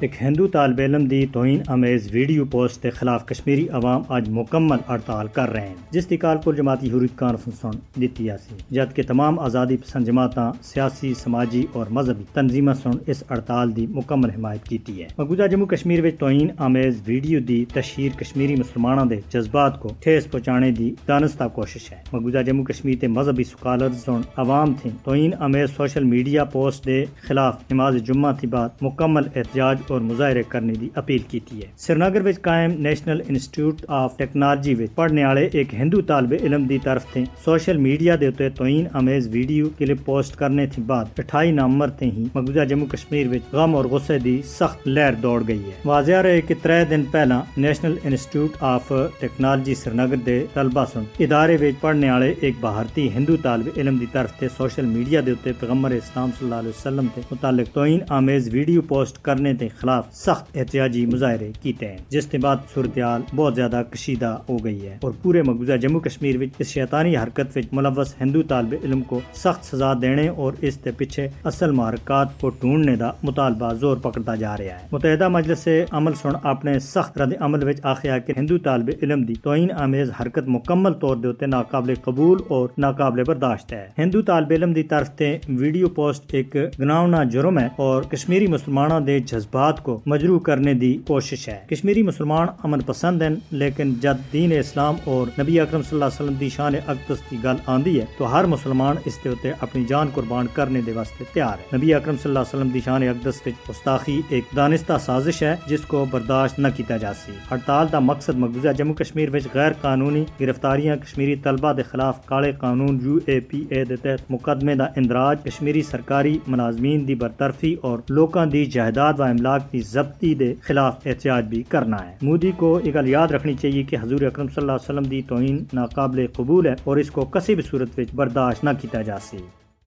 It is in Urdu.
ایک ہندو طالب علم دی توہین امیز ویڈیو پوسٹ کے خلاف کشمیری عوام آج مکمل ہڑتال کر رہے ہیں، جس کی کال کو جماعتی حریت کانفرنس سن دیتی آسی۔ جبکہ تمام آزادی پسند جماعتاں سیاسی، سماجی اور مذہبی تنظیمہ سن اس ہڑتال دی مکمل حمایت کیتی ہے۔ مقبوضہ جموں کشمیر وچ توہین امیز ویڈیو دی تشہیر کشمیری مسلمانوں دے جذبات کو ٹھیس پہنچانے دی دانستہ کوشش ہے۔ مقبوضہ جموں کشمیر تے مذہبی سکالرز سن عوام تھیں توہین امیز سوشل میڈیا پوسٹ دے خلاف نماز جمعہ تھی بعد مکمل احتجاج اور مظاہرے کرنے دی اپیل کیتی ہے۔ سری وچ قائم نیشنل انسٹیٹیوٹ آف ٹیکنالوجی وچ پڑھنے والے ایک ہندو طالب علم دی طرف تھے۔ سوشل میڈیا دے تے توہین امیز ویڈیو کلپ پوسٹ کرنے تھی بعد 28 نومبر تے ہی مقبوضہ جموں کشمیر وچ غم اور غصے دی سخت لہر دوڑ گئی ہے۔ واضح رہے کہ ترے دن پہلا نیشنل انسٹیٹیوٹ آف ٹیکنالوجی سری دے طلبہ سن ادارے وچ پڑھنے والے ایک بھارتی ہندو طالب علم دی طرف تے سوشل میڈیا دے تے پیغمبر اسلام صلی اللہ علیہ وسلم تے متعلق توہین آمیز ویڈیو پوسٹ کرنے تے خلاف سخت احتجاجی مظاہرے کیتے ہیں۔ جس کے بعد صورتحال بہت زیادہ کشیدہ ہو گئی ہے اور پورے مقبوضہ جموں کشمیر وچ اس شیطانی حرکت وچ ملوث ہندو طالب علم کو سخت سزا دینے اور اس کے پیچھے اصل محرکات کو ڈھونڈنے دا مطالبہ زور پکڑتا جا رہا ہے۔ متحدہ مجلس سے عمل سن اپنے سخت رد عمل وچ آخیا کہ ہندو طالب علم دی توہین آمیز حرکت مکمل طور دے ناقابل قبول اور ناقابل برداشت ہے۔ ہندو طالب علم دی طرف تے ویڈیو پوسٹ ایک گناونا جرم ہے اور کشمیری مسلمانوں دے جذبات کو مجروح کرنے دی کوشش ہے۔ کشمیری مسلمان امن پسند ہیں، لیکن جد دین اسلام اور نبی اکرم صلی اللہ علیہ وسلم دی شان اقدس کی گل آندی ہے، تو ہر مسلمان اس کے اتنے اپنی جان قربان کرنے دے واسطے تیار ہے۔ نبی اکرم صلی اللہ علیہ وسلم دی شان اقدس وچ گستاخی ایک دانستہ سازش ہے، جس کو برداشت نہ کیتا جا سی۔ ہڑتال دا مقصد مقبوضہ جموں کشمیر وچ غیر قانونی گرفتاریاں کشمیری طلبہ دے خلاف کالے قانون یو اے پی اے دے تحت مقدمے دا اندراج کشمیری سرکاری ملازمین دی برطرفی اور لوکاں دی جائیداد و املاک کی ضبطی دے خلاف احتجاج بھی کرنا ہے۔ مودی کو یہ گل یاد رکھنی چاہیے کہ حضور اکرم صلی اللہ علیہ وسلم دی توہین ناقابل قبول ہے اور اس کو کسی بھی صورت برداشت نہ کیتا جا سکے۔